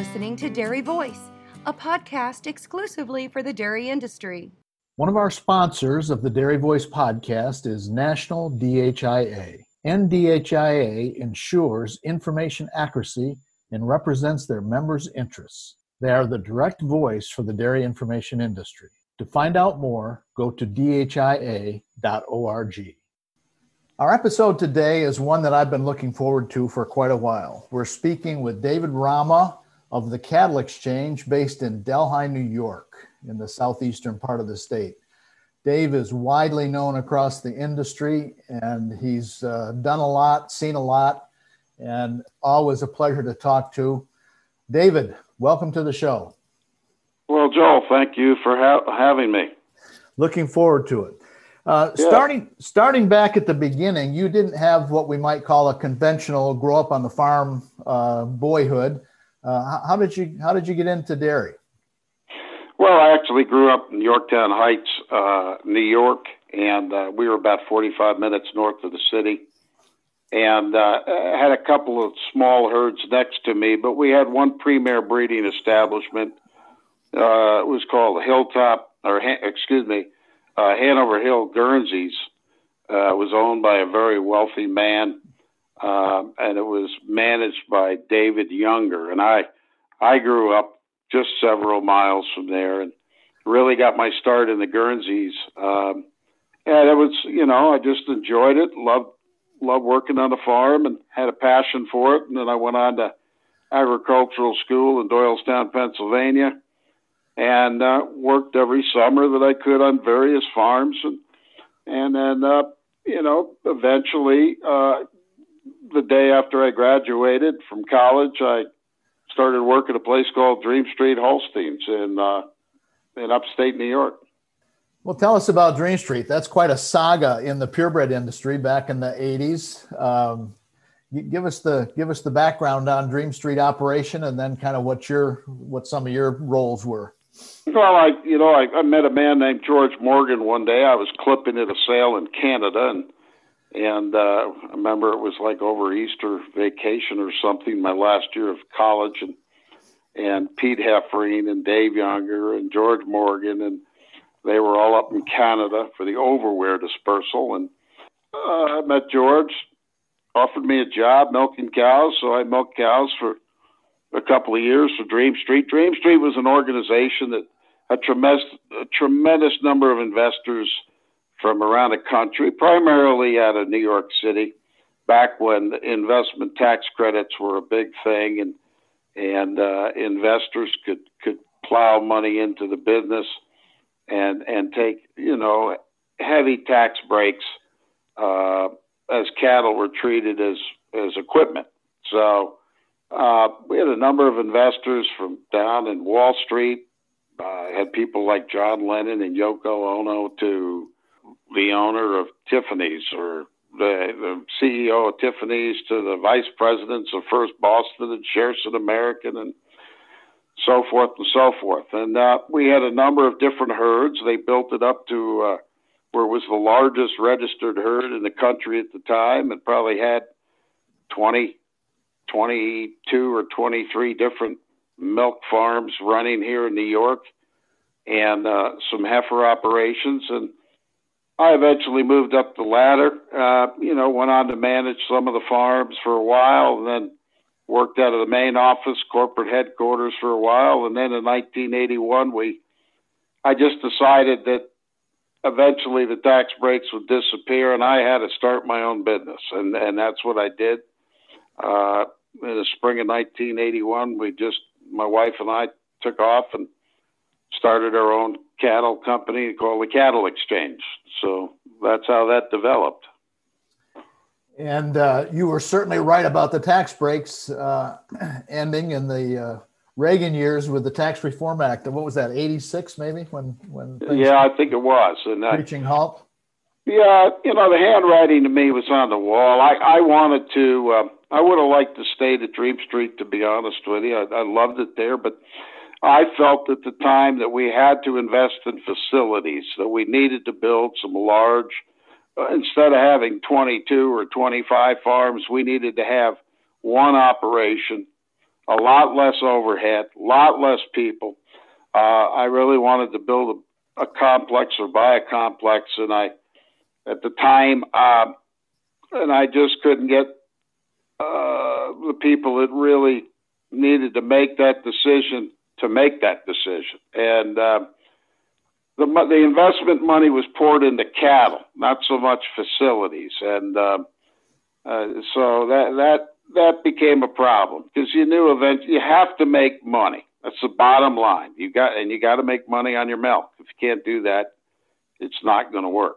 Listening to Dairy Voice, a podcast exclusively for the dairy industry. One of our sponsors of the Dairy Voice podcast is National DHIA. NDHIA ensures information accuracy and represents their members' interests. They are the direct voice for the dairy information industry. To find out more, go to dhia.org. Our episode today is one that I've been looking forward to for quite a while. We're speaking with David Rama of the Cattle Exchange based in Delhi, New York, in the southeastern part of the state. Dave is widely known across the industry and he's uh, done a lot, seen a lot, and always a pleasure to talk to. David, welcome to the show. Well, Joel, thank you for ha- having me. Looking forward to it. Uh, yeah. Starting starting back at the beginning, you didn't have what we might call a conventional grow up on the farm uh, boyhood. Uh, how, did you how did you get into dairy? Well, I actually grew up in Yorktown Heights, uh, New York, and uh, we were about 45 minutes north of the city. And uh, had a couple of small herds next to me, but we had one premier breeding establishment. it was called Hilltop, or excuse me, uh, Hanover Hill Guernseys uh, was owned by a very wealthy man, uh, and it was managed by David Younger. And I, I grew up just several miles from there, and really got my start in the Guernseys. Um, and it was, you know, I just enjoyed it, loved loved working on the farm, and had a passion for it. And then I went on to agricultural school in Doylestown, Pennsylvania and uh, worked every summer that I could on various farms, and and then uh, you know eventually uh, the day after I graduated from college, I started working at a place called Dream Street Holsteins in uh, in upstate New York. Well, tell us about Dream Street. That's quite a saga in the purebred industry back in the '80s. Um, give us the give us the background on Dream Street operation, and then kind of what your what some of your roles were. Well, I you know I, I met a man named George Morgan one day. I was clipping at a sale in Canada, and and uh, I remember it was like over Easter vacation or something, my last year of college, and and Pete Heffering and Dave Younger and George Morgan, and they were all up in Canada for the overwear dispersal, and uh, I met George, offered me a job milking cows, so I milked cows for a couple of years for Dream Street. Dream Street was an organization that had tremendous, a tremendous number of investors from around the country, primarily out of New York City, back when investment tax credits were a big thing, and and uh, investors could could plow money into the business and and take you know heavy tax breaks uh, as cattle were treated as as equipment. So uh, we had a number of investors from down in Wall Street. Uh, had people like John Lennon and Yoko Ono to the owner of Tiffany's or the, the CEO of Tiffany's to the vice presidents of First Boston and Shearson American and so forth and so forth. And uh, we had a number of different herds. They built it up to uh, where it was the largest registered herd in the country at the time and probably had 20, 22 or 23 different milk farms running here in New York and uh, some heifer operations. And I eventually moved up the ladder, uh, you know, went on to manage some of the farms for a while and then worked out of the main office, corporate headquarters for a while. And then in 1981, we, I just decided that eventually the tax breaks would disappear and I had to start my own business. And, and that's what I did. Uh, in the spring of 1981, we just, my wife and I took off and started our own cattle company called the Cattle Exchange. So that's how that developed. And uh, you were certainly right about the tax breaks uh, ending in the uh, Reagan years with the Tax Reform Act. What was that, 86 maybe? When, when yeah, I think it was. And reaching halt? Yeah, you know, the handwriting to me was on the wall. I, I wanted to. Uh, I would have liked to stay at Dream Street, to be honest with you. I, I loved it there, but I felt at the time that we had to invest in facilities, that we needed to build some large, uh, instead of having 22 or 25 farms, we needed to have one operation, a lot less overhead, a lot less people. Uh, I really wanted to build a, a, complex or buy a complex, and I, at the time, uh, and I just couldn't get uh, the people that really needed to make that decision to make that decision. And uh, the the investment money was poured into cattle, not so much facilities, and uh, uh, so that that that became a problem because you knew eventually you have to make money. That's the bottom line. You got and you got to make money on your milk. If you can't do that, it's not going to work.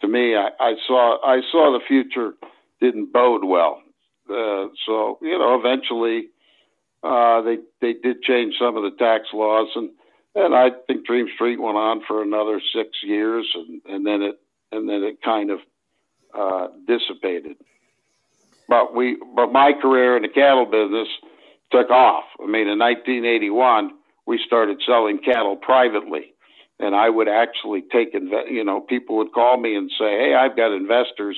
To me, I, I saw I saw the future didn't bode well. Uh, so you know, eventually uh, they they did change some of the tax laws, and and I think Dream Street went on for another six years, and and then it and then it kind of uh, dissipated. But we but my career in the cattle business took off. I mean, in 1981, we started selling cattle privately, and I would actually take inve- you know people would call me and say, "Hey, I've got investors."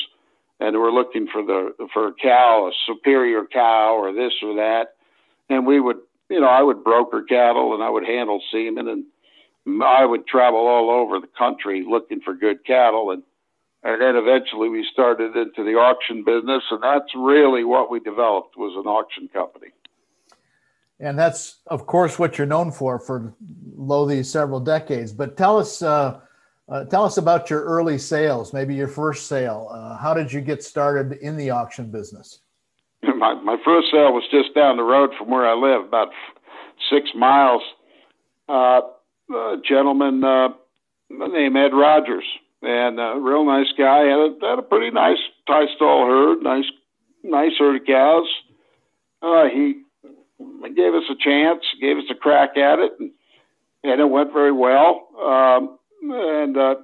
And we're looking for the for a cow, a superior cow, or this or that and we would, you know, I would broker cattle and I would handle semen and I would travel all over the country looking for good cattle. And and then eventually we started into the auction business and that's really what we developed was an auction company. And that's of course what you're known for for lo these several decades. But tell us uh, uh, tell us about your early sales maybe your first sale. Uh, how did you get started in the auction business my my first sale was just down the road from where I live, about six miles. Uh, a gentleman uh, named Ed Rogers, and a real nice guy. Had a, had a pretty nice tie stall herd, nice nice herd of cows. Uh, he gave us a chance, gave us a crack at it, and, and it went very well. Um, and uh,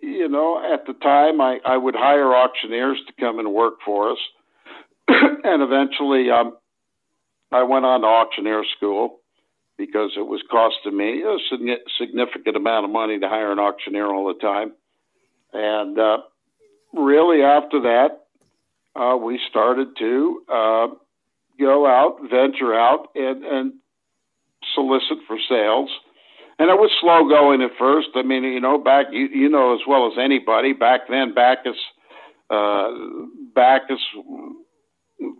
you know, at the time, I, I would hire auctioneers to come and work for us and eventually, um, I went on to auctioneer school because it was costing me a significant amount of money to hire an auctioneer all the time. And uh, really, after that, uh, we started to uh, go out, venture out, and, and solicit for sales. And it was slow going at first. I mean, you know, back you, you know as well as anybody back then, Backus, uh, Backus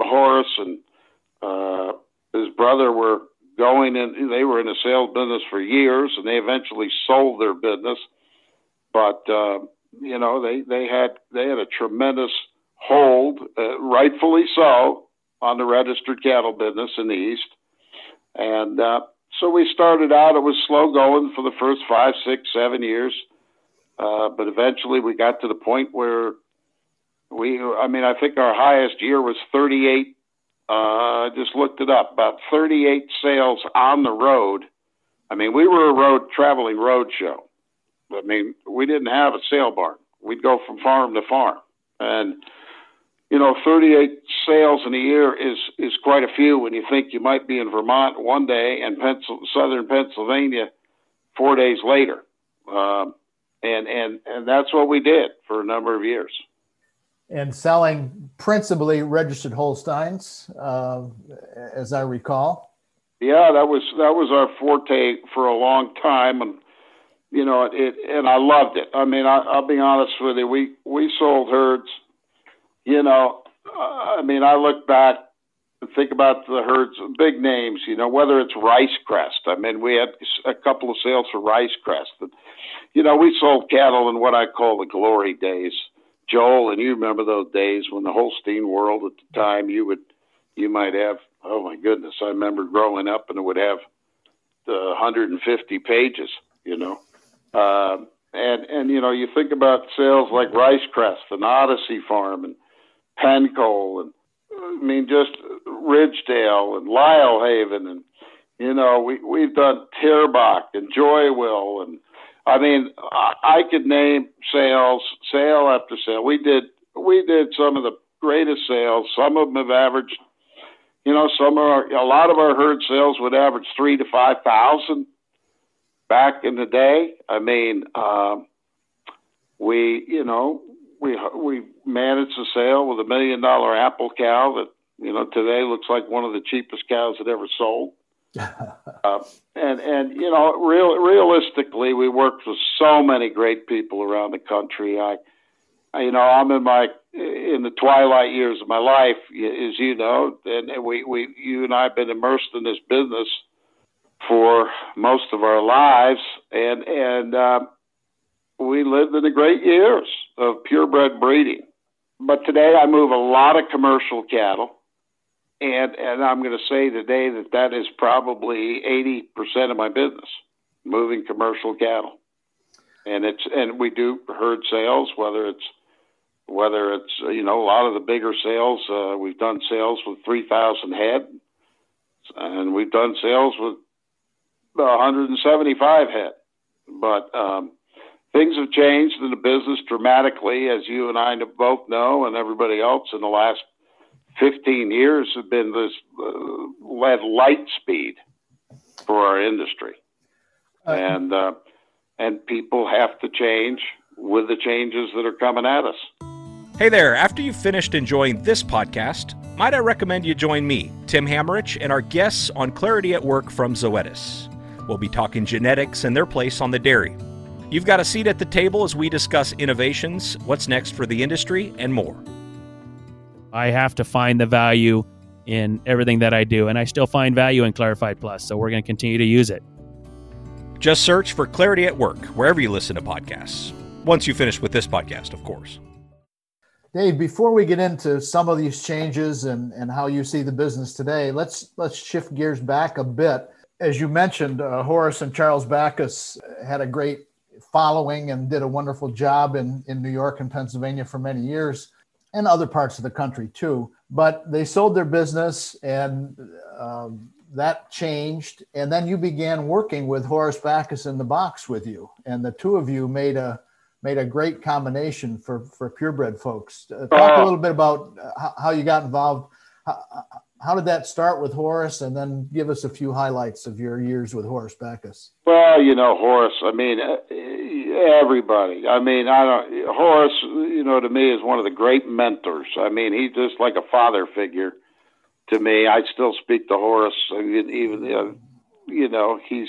Horace and uh, his brother were going in. They were in the sales business for years, and they eventually sold their business. But uh, you know, they they had they had a tremendous hold, uh, rightfully so, on the registered cattle business in the east. And uh, so we started out. It was slow going for the first five, six, seven years, uh, but eventually we got to the point where we, I mean, I think our highest year was 38. Uh, just looked it up, about 38 sales on the road. I mean, we were a road traveling road show. I mean, we didn't have a sale barn. We'd go from farm to farm, and you know, 38 sales in a year is is quite a few when you think you might be in Vermont one day and Pencil, southern Pennsylvania four days later. Um, and and and that's what we did for a number of years and selling principally registered Holsteins, uh, as I recall. Yeah, that was that was our forte for a long time, and you know it, and I loved it. I mean, I, I'll be honest with you, we we sold herds. You know, I mean, I look back and think about the herds, big names. You know, whether it's Rice Crest. I mean, we had a couple of sales for Rice Crest, and you know, we sold cattle in what I call the glory days Joel, and you remember those days when the Holstein world at the time, you would, you might have, oh my goodness, I remember growing up and it would have the 150 pages, you know. Uh, and, and, you know, you think about sales like Rice Crest and Odyssey Farm and Pen-Col and, I mean, just Ridgedale and Lylehaven and, you know, we, we've done Tierbach and Joywell and, I mean, I could name sales, sale after sale. We did we did some of the greatest sales. Some of them have averaged, you know, some are a lot of our herd sales would average three to five thousand back in the day. I mean, um, we you know we we managed a sale with a million dollar apple cow that You know, today looks like one of the cheapest cows that ever sold. Uh, and and you know, real realistically, we worked with so many great people around the country. I, I, you know, I'm in my in the twilight years of my life, as you know, and we we you and I have been immersed in this business for most of our lives, and and uh, we lived in the great years of purebred breeding. But today, I move a lot of commercial cattle and and I'm going to say today that that is probably 80% of my business, moving commercial cattle, and it's and we do herd sales, whether it's whether it's you know a lot of the bigger sales. Uh, we've done sales with 3,000 head, and we've done sales with 175 head, but um, things have changed in the business dramatically, as you and I both know, and everybody else in the last 15 years have been this uh, led light speed for our industry. Uh, and, uh, and people have to change with the changes that are coming at us. Hey there, after you've finished enjoying this podcast, might I recommend you join me, Tim Hammerich, and our guests on Clarity at Work from Zoetis. We'll be talking genetics and their place on the dairy. You've got a seat at the table as we discuss innovations, what's next for the industry, and more. I have to find the value in everything that I do, and I still find value in Clarifide Plus. So we're going to continue to use it. Just search for Clarity at Work wherever you listen to podcasts. Once you finish with this podcast, of course. Dave, before we get into some of these changes and, and how you see the business today, let's let's shift gears back a bit. As you mentioned, uh, Horace and Charles Backus had a great following and did a wonderful job in, in New York and Pennsylvania for many years and other parts of the country too. But they sold their business and um, that changed. And then you began working with Horace Backus in the box with you. And the two of you made a made a great combination for, for purebred folks. Uh, talk a uh, little bit about how, how you got involved. How, how did that start with Horace, and then give us a few highlights of your years with Horace Backus? Well, you know, Horace. I mean, uh, everybody. I mean, I don't. Horace, you know, to me is one of the great mentors. I mean, he's just like a father figure to me. I still speak to Horace, even uh, you know, he's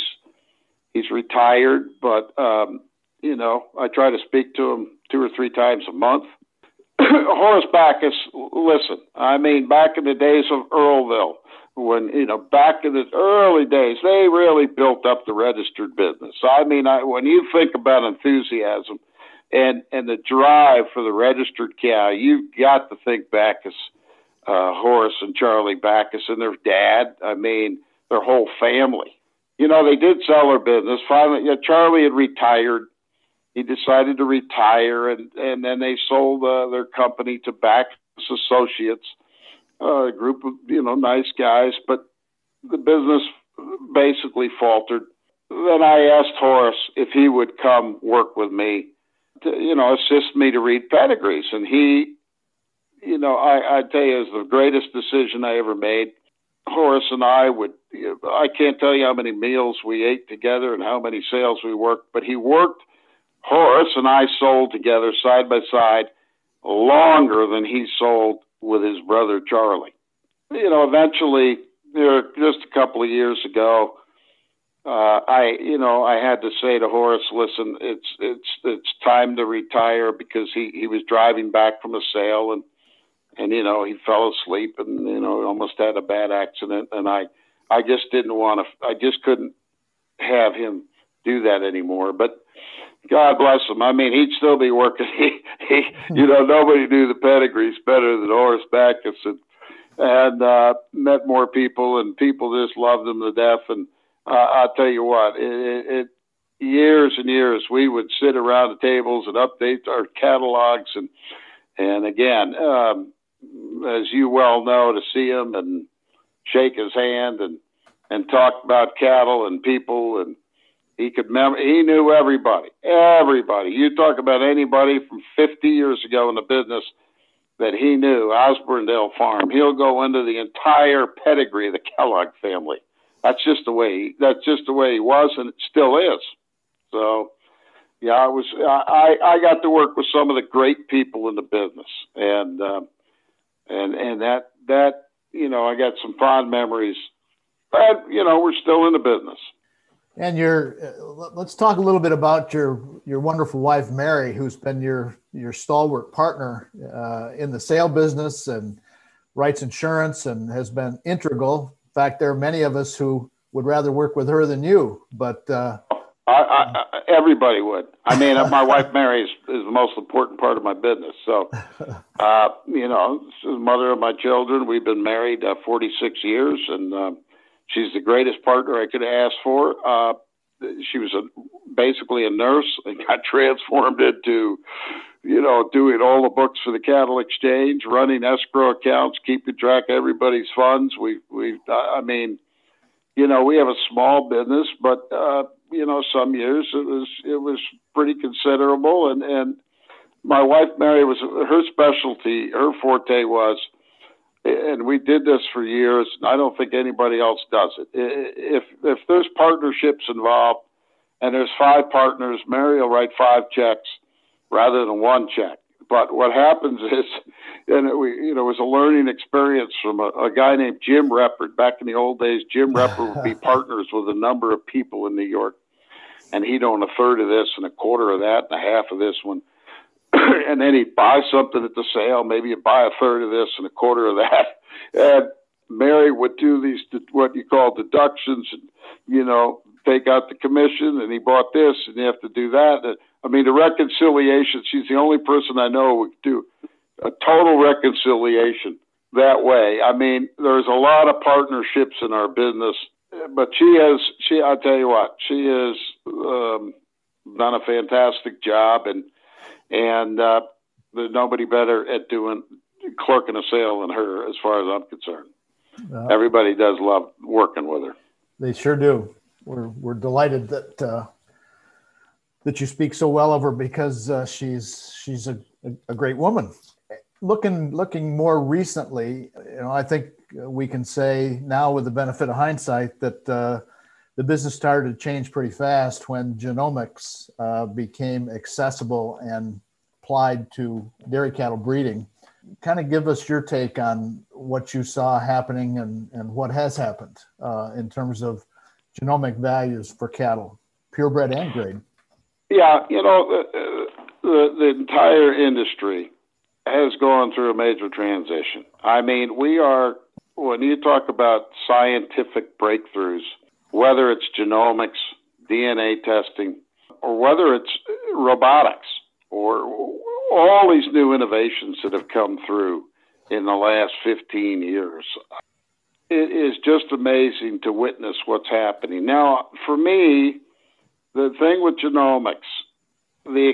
he's retired, but um, you know, I try to speak to him two or three times a month Horace Backus, listen, I mean, back in the days of Earlville, when, you know, back in the early days, they really built up the registered business. I mean, I, when you think about enthusiasm and, and the drive for the registered cow, you've got to think Backus, uh, Horace and Charlie Backus and their dad. I mean, their whole family. You know, they did sell their business. Finally, yeah, Charlie had retired he decided to retire, and and then they sold uh, their company to Backus Associates, uh, a group of you know nice guys, but the business basically faltered. Then I asked Horace if he would come work with me, to you know assist me to read pedigrees, and he, you know, I I tell you, was the greatest decision I ever made. Horace and I would, I can't tell you how many meals we ate together and how many sales we worked, but he worked Horace and I sold together side by side longer than he sold with his brother Charlie. You know, eventually, there just a couple of years ago, uh, I, you know, I had to say to Horace, "Listen, it's it's it's time to retire," because he he was driving back from a sale and and you know he fell asleep and you know almost had a bad accident, and I I just didn't want to, I just couldn't have him do that anymore. But God bless him. I mean, he'd still be working. He, he, you know, nobody knew the pedigrees better than Horace Backus, and, and uh, met more people, and people just loved him to death. And uh, I'll tell you what, it, it, it years and years we would sit around the tables and update our catalogs, and and again, um, as you well know, to see him and shake his hand and and talk about cattle and people and he could mem- he knew everybody, everybody. You talk about anybody from 50 years ago in the business that he knew, Osborndale Farm. He'll go into the entire pedigree of the Kellogg family. That's just the way. He, that's just the way he was, and it still is. So, yeah, I was. I I got to work with some of the great people in the business, and um, and and that that you know, I got some fond memories. But you know, we're still in the business. And your, uh, let's talk a little bit about your your wonderful wife Mary, who's been your your stalwart partner uh, in the sale business and writes insurance and has been integral. In fact, there are many of us who would rather work with her than you. But uh, I, I, everybody would. I mean, my wife Mary is, is the most important part of my business. So, uh, you know, she's the mother of my children. We've been married uh, 46 years, and uh, she's the greatest partner I could ask for. Uh, she was a, basically a nurse and got transformed into, you know, doing all the books for the cattle exchange, running escrow accounts, keeping track of everybody's funds. We, we, I mean, you know, we have a small business, but uh, you know, some years it was it was pretty considerable, and and my wife Mary was her specialty, her forte was, and we did this for years. And I don't think anybody else does it. If if there's partnerships involved, and there's five partners, Mary will write five checks rather than one check. But what happens is, and it, we, you know, it was a learning experience from a, a guy named Jim Reppert. Back in the old days, Jim Reppert would be partners with a number of people in New York, and he'd own a third of this and a quarter of that and a half of this one. and then he'd buy something at the sale. Maybe he'd buy a third of this and a quarter of that. And Mary would do these what you call deductions, and you know, take out the commission, and he bought this, and you have to do that. I mean, the reconciliation. She's the only person I know who could do a total reconciliation that way. I mean, there's a lot of partnerships in our business, but she has. She, I'll tell you what, she has um, done a fantastic job, and and uh, there's nobody better at doing clerking a sale than her, as far as I'm concerned. Uh, Everybody does love working with her. They sure do. We're we're delighted that uh, that you speak so well of her because uh, she's she's a, a, great woman. Looking looking more recently, you know, I think we can say now with the benefit of hindsight that uh, the business started to change pretty fast when genomics uh, became accessible and applied to dairy cattle breeding. Kind of give us your take on what you saw happening and, and what has happened uh, in terms of genomic values for cattle, purebred and grade. Yeah, you know, the, the, the entire industry has gone through a major transition. I mean, we are, when you talk about scientific breakthroughs, whether it's genomics, DNA testing, or whether it's robotics, or all these new innovations that have come through in the last 15 years, it is just amazing to witness what's happening. Now, for me, the thing with genomics, the,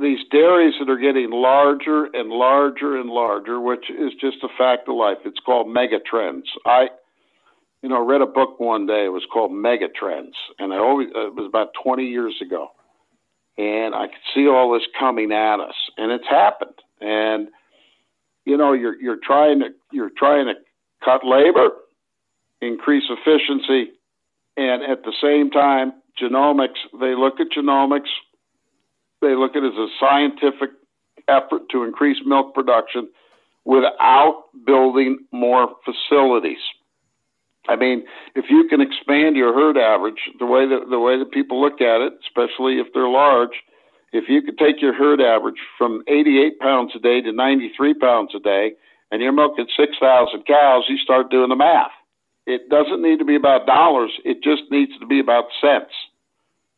these dairies that are getting larger and larger and larger, which is just a fact of life. It's called megatrends. I, you know, I read a book one day. It was called Mega Trends, and I always it was about 20 years ago, and I could see all this coming at us, and it's happened. And you know, you're you're trying to you're trying to cut labor, increase efficiency, and at the same time genomics, they look at genomics, they look at it as a scientific effort to increase milk production without building more facilities. I mean, if you can expand your herd average, the way that the way that people look at it, especially if they're large, if you could take your herd average from 88 pounds a day to 93 pounds a day, and you're milking 6,000 cows, you start doing the math. It doesn't need to be about dollars; it just needs to be about cents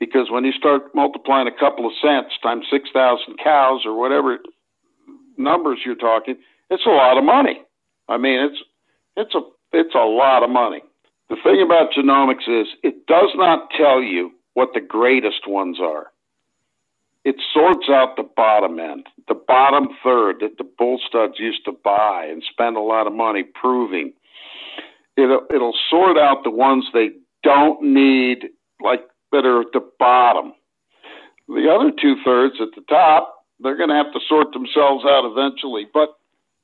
because when you start multiplying a couple of cents times 6,000 cows or whatever numbers you're talking, it's a lot of money. I mean, it's it's a it's a lot of money. The thing about genomics is it does not tell you what the greatest ones are. It sorts out the bottom end, the bottom third that the bull studs used to buy and spend a lot of money proving. It'll, it'll sort out the ones they don't need, like that are at the bottom. The other two thirds at the top, they're going to have to sort themselves out eventually, but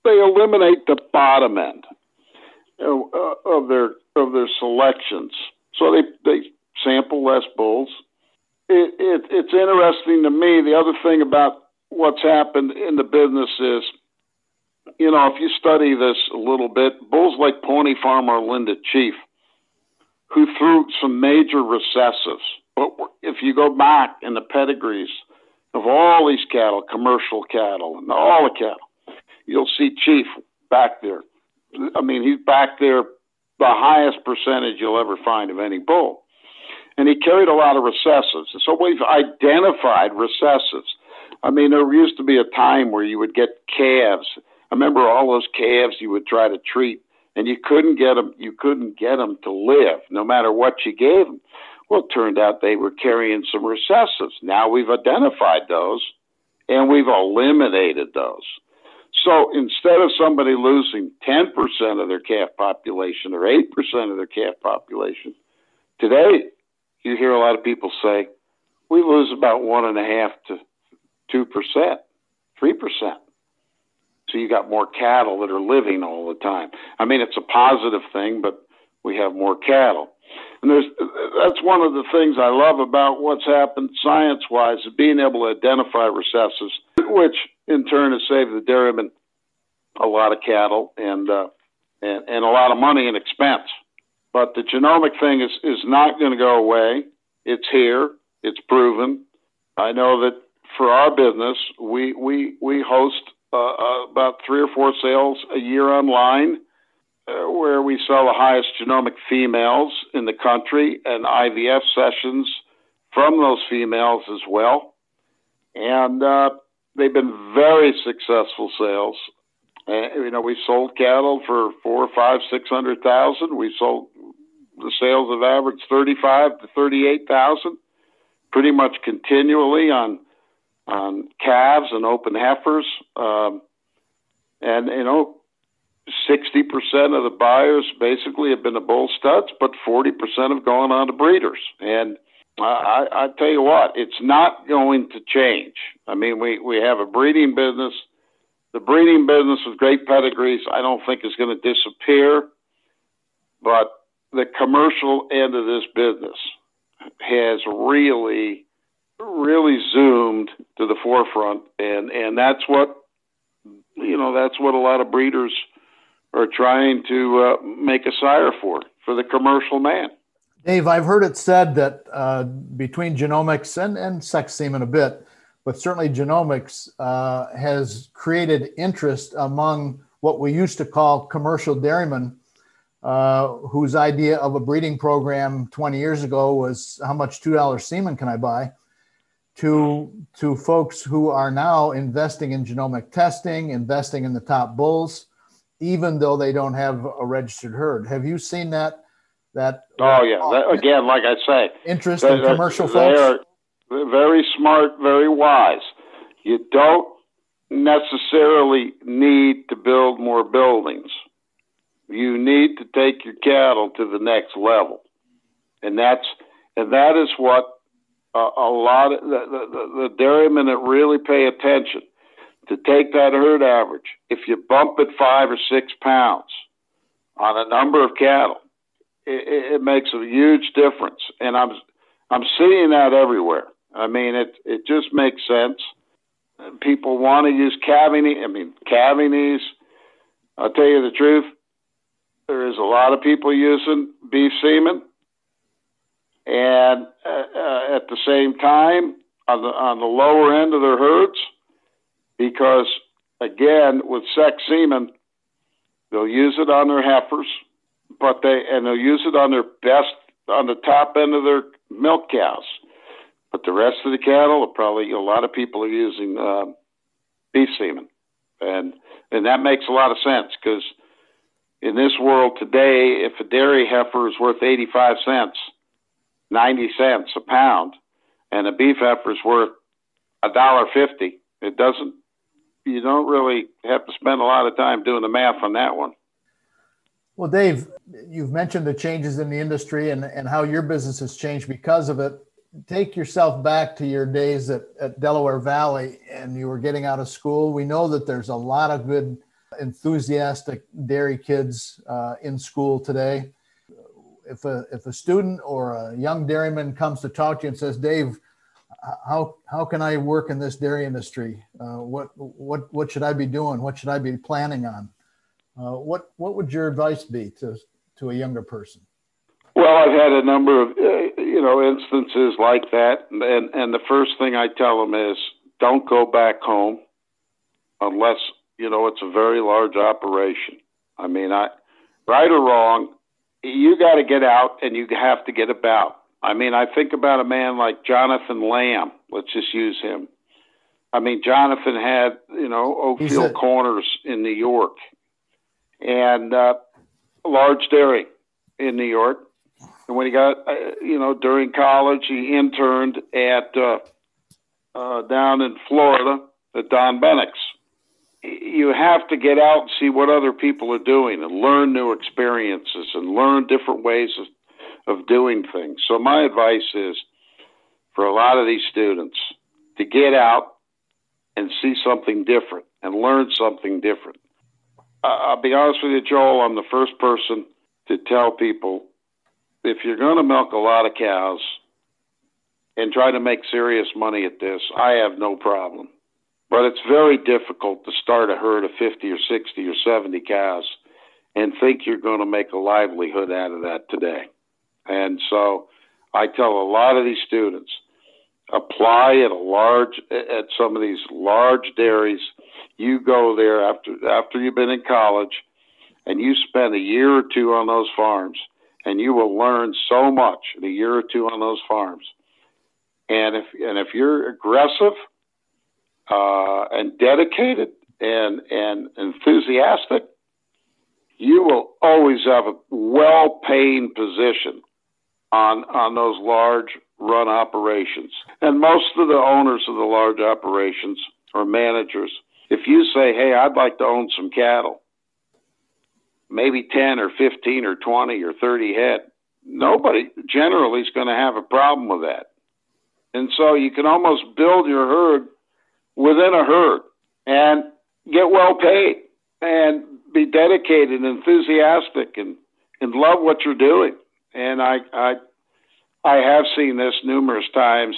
they eliminate the bottom end Uh, of their of their selections. So they they sample less bulls. It, it, it's interesting to me. The other thing about what's happened in the business is you know, if you study this a little bit, bulls like Pawnee Farm Arlinda Chief, who threw some major recessives. But if you go back in the pedigrees of all these cattle, commercial cattle, and all the cattle, you'll see Chief back there. I mean, he's back there the highest percentage you'll ever find of any bull. And he carried a lot of recessives. And So we've identified recessives. I mean, there used to be a time where you would get calves. I remember all those calves you would try to treat, and you couldn't get them. You couldn't get them to live, no matter what you gave them. Well, it turned out they were carrying some recessives. Now we've identified those, and we've eliminated those. So instead of somebody losing 10% of their calf population or 8% of their calf population, today you hear a lot of people say, we lose about one and a half to two percent, three percent. So you got more cattle that are living all the time. I mean, it's a positive thing, but we have more cattle. And there's that's one of the things I love about what's happened science-wise, being able to identify recessives, which in turn has saved the dairyman a lot of cattle and uh, and, and a lot of money and expense. But the genomic thing is is not going to go away. It's here. It's proven. I know that for our business, we we we host uh, uh, about three or four sales a year online, uh, where we sell the highest genomic females in the country and IVF sessions from those females as well, and uh, they've been very successful sales. Uh, you know, we sold cattle for four, five, six hundred thousand. We sold the sales have averaged thirty-five to thirty-eight thousand, pretty much continually on on calves and open heifers. Um, and, you know, 60% of the buyers basically have been the bull studs, but 40% have gone on to breeders. And I, I tell you what, it's not going to change. I mean, we, we have a breeding business. The breeding business with great pedigrees, I don't think is going to disappear, but the commercial end of this business has really really zoomed to the forefront, and and that's what you know that's what a lot of breeders are trying to uh, make a sire for for the commercial man. Dave, I've heard it said that uh, between genomics and, and sex semen a bit, but certainly genomics uh, has created interest among what we used to call commercial dairymen, uh, whose idea of a breeding program 20 years ago was how much $2 semen can I buy? to to folks who are now investing in genomic testing, investing in the top bulls, even though they don't have a registered herd. Have you seen that? That oh yeah, that, again, like I say, interest in commercial folks. They are very smart, very wise. You don't necessarily need to build more buildings. You need to take your cattle to the next level, and that's and that is what a lot of the, the, the dairymen that really pay attention to take that herd average. If you bump it five or six pounds on a number of cattle, it, it makes a huge difference. And I'm I'm seeing that everywhere. I mean, it it just makes sense. People want to use calving. I mean, calving I'll tell you the truth. There is a lot of people using beef semen and uh, uh, at the same time on the on the lower end of their herds, because again with sex semen, they'll use it on their heifers, but they and they'll use it on their best on the top end of their milk cows. But the rest of the cattle, probably a lot of people are using uh, beef semen, and and that makes a lot of sense because in this world today, if a dairy heifer is worth eighty five cents 90 cents a pound and a beef heifer is worth a dollar fifty, it doesn't, you don't really have to spend a lot of time doing the math on that one. Well, Dave, you've mentioned the changes in the industry and, and how your business has changed because of it. Take yourself back to your days at, at Delaware Valley and you were getting out of school. We know that there's a lot of good, enthusiastic dairy kids uh, in school today if a if a student or a young dairyman comes to talk to you and says, Dave, how how can I work in this dairy industry? Uh, what what what should I be doing? What should I be planning on? Uh, what what would your advice be to to a younger person? Well, I've had a number of uh, you know instances like that, and and the first thing I tell them is don't go back home unless you know it's a very large operation. I mean, I right or wrong, you got to get out and you have to get about. I mean, I think about a man like Jonathan Lamb. Let's just use him. I mean, Jonathan had you know Oakfield Corners in New York, and uh, large dairy in New York. And when he got, uh, you know, during college, he interned at uh, uh, down in Florida at Don Bennink's you have to get out and see what other people are doing and learn new experiences and learn different ways of, of doing things. So, my advice is for a lot of these students to get out and see something different and learn something different. I'll be honest with you, Joel, I'm the first person to tell people if you're going to milk a lot of cows and try to make serious money at this, I have no problem but it's very difficult to start a herd of 50 or 60 or 70 cows and think you're going to make a livelihood out of that today. And so I tell a lot of these students apply at a large at some of these large dairies. You go there after after you've been in college and you spend a year or two on those farms and you will learn so much in a year or two on those farms. And if and if you're aggressive uh, and dedicated and and enthusiastic, you will always have a well-paying position on on those large run operations. And most of the owners of the large operations or managers, if you say, "Hey, I'd like to own some cattle," maybe 10 or 15 or 20 or 30 head, nobody generally is going to have a problem with that. And so you can almost build your herd within a herd and get well paid and be dedicated and enthusiastic and, and love what you're doing. And I, I, I have seen this numerous times.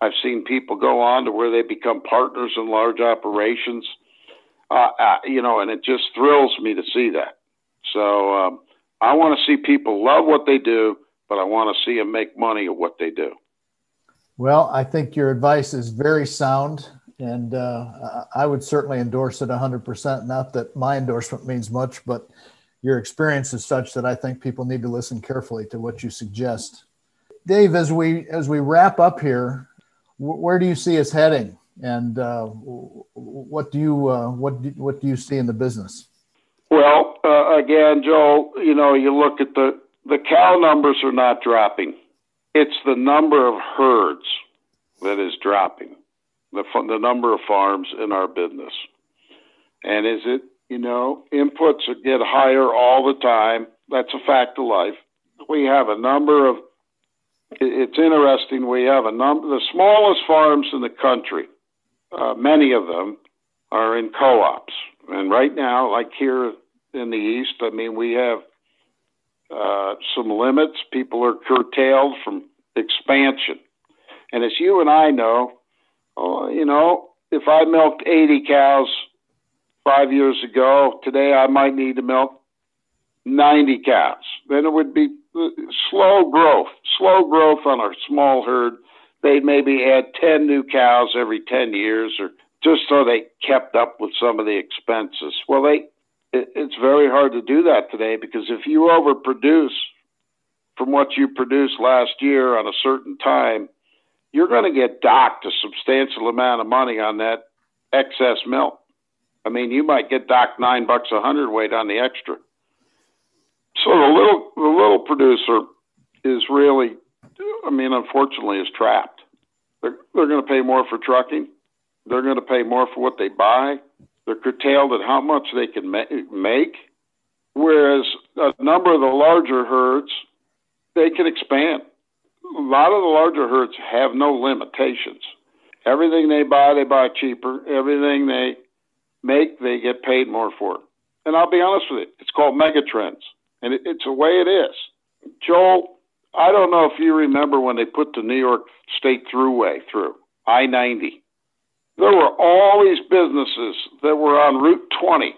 I've seen people go on to where they become partners in large operations. Uh, uh, you know, and it just thrills me to see that. So um, I want to see people love what they do, but I want to see them make money at what they do. Well, I think your advice is very sound and uh, I would certainly endorse it 100%. Not that my endorsement means much, but your experience is such that I think people need to listen carefully to what you suggest. Dave, as we as we wrap up here, where do you see us heading, and uh, what do you uh, what do, what do you see in the business? Well, uh, again, Joel, you know, you look at the the cow numbers are not dropping. It's the number of herds that is dropping the the number of farms in our business. And is it you know inputs get higher all the time? That's a fact of life. We have a number of. It's interesting. We have a number. The smallest farms in the country, uh, many of them, are in co-ops. And right now, like here in the east, I mean, we have uh, some limits. People are curtailed from expansion. And as you and I know, oh, you know, if I milked 80 cows five years ago, today I might need to milk 90 cows. Then it would be slow growth, slow growth on our small herd. They'd maybe add 10 new cows every 10 years or just so they kept up with some of the expenses. Well, they, it, it's very hard to do that today because if you overproduce from what you produced last year on a certain time, you're going to get docked a substantial amount of money on that excess milk. I mean, you might get docked nine bucks a hundredweight on the extra. So the little the little producer is really, I mean, unfortunately, is trapped. They're they're going to pay more for trucking. They're going to pay more for what they buy. They're curtailed at how much they can ma- make. Whereas a number of the larger herds, they can expand a lot of the larger herds have no limitations. Everything they buy, they buy cheaper. Everything they make, they get paid more for. And I'll be honest with you, it's called megatrends, and it, it's the way it is. Joel, I don't know if you remember when they put the New York State Thruway through I 90. There were all these businesses that were on Route 20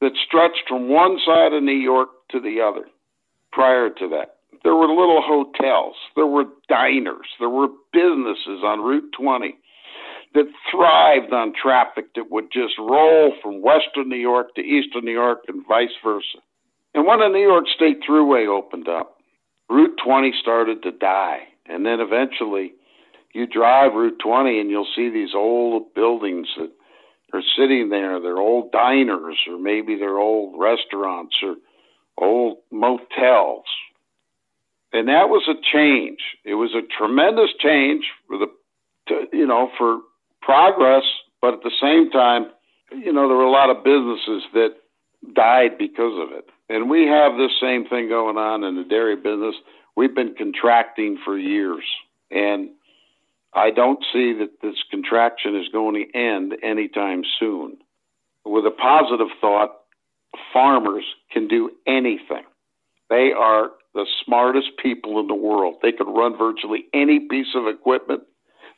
that stretched from one side of New York to the other prior to that. There were little hotels, there were diners, there were businesses on Route 20 that thrived on traffic that would just roll from western New York to eastern New York and vice versa. And when the New York State Thruway opened up, Route 20 started to die. And then eventually, you drive Route 20 and you'll see these old buildings that are sitting there. They're old diners, or maybe they're old restaurants or old motels. And that was a change. It was a tremendous change for the, to, you know, for progress, but at the same time, you know, there were a lot of businesses that died because of it. And we have this same thing going on in the dairy business. We've been contracting for years. And I don't see that this contraction is going to end anytime soon. With a positive thought, farmers can do anything. They are the smartest people in the world. They can run virtually any piece of equipment.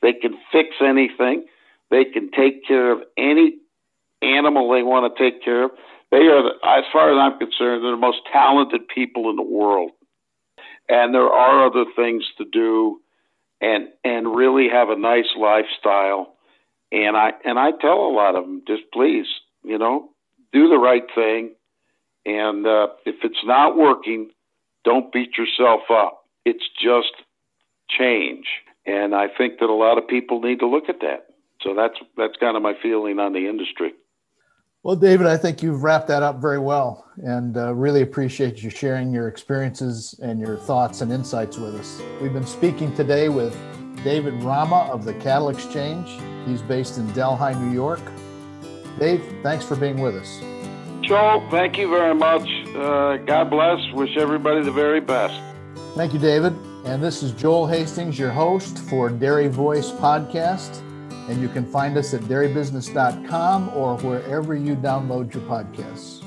They can fix anything. They can take care of any animal they want to take care of. They are, as far as I'm concerned, they're the most talented people in the world. And there are other things to do, and and really have a nice lifestyle. And I and I tell a lot of them, just please, you know, do the right thing. And uh, if it's not working, don't beat yourself up. It's just change. And I think that a lot of people need to look at that. So that's that's kind of my feeling on the industry. Well, David, I think you've wrapped that up very well, and uh, really appreciate you sharing your experiences and your thoughts and insights with us. We've been speaking today with David Rama of the Cattle Exchange. He's based in Delhi, New York. Dave, thanks for being with us. Joe, thank you very much. Uh, God bless. Wish everybody the very best. Thank you, David. And this is Joel Hastings, your host for Dairy Voice Podcast. And you can find us at dairybusiness.com or wherever you download your podcasts.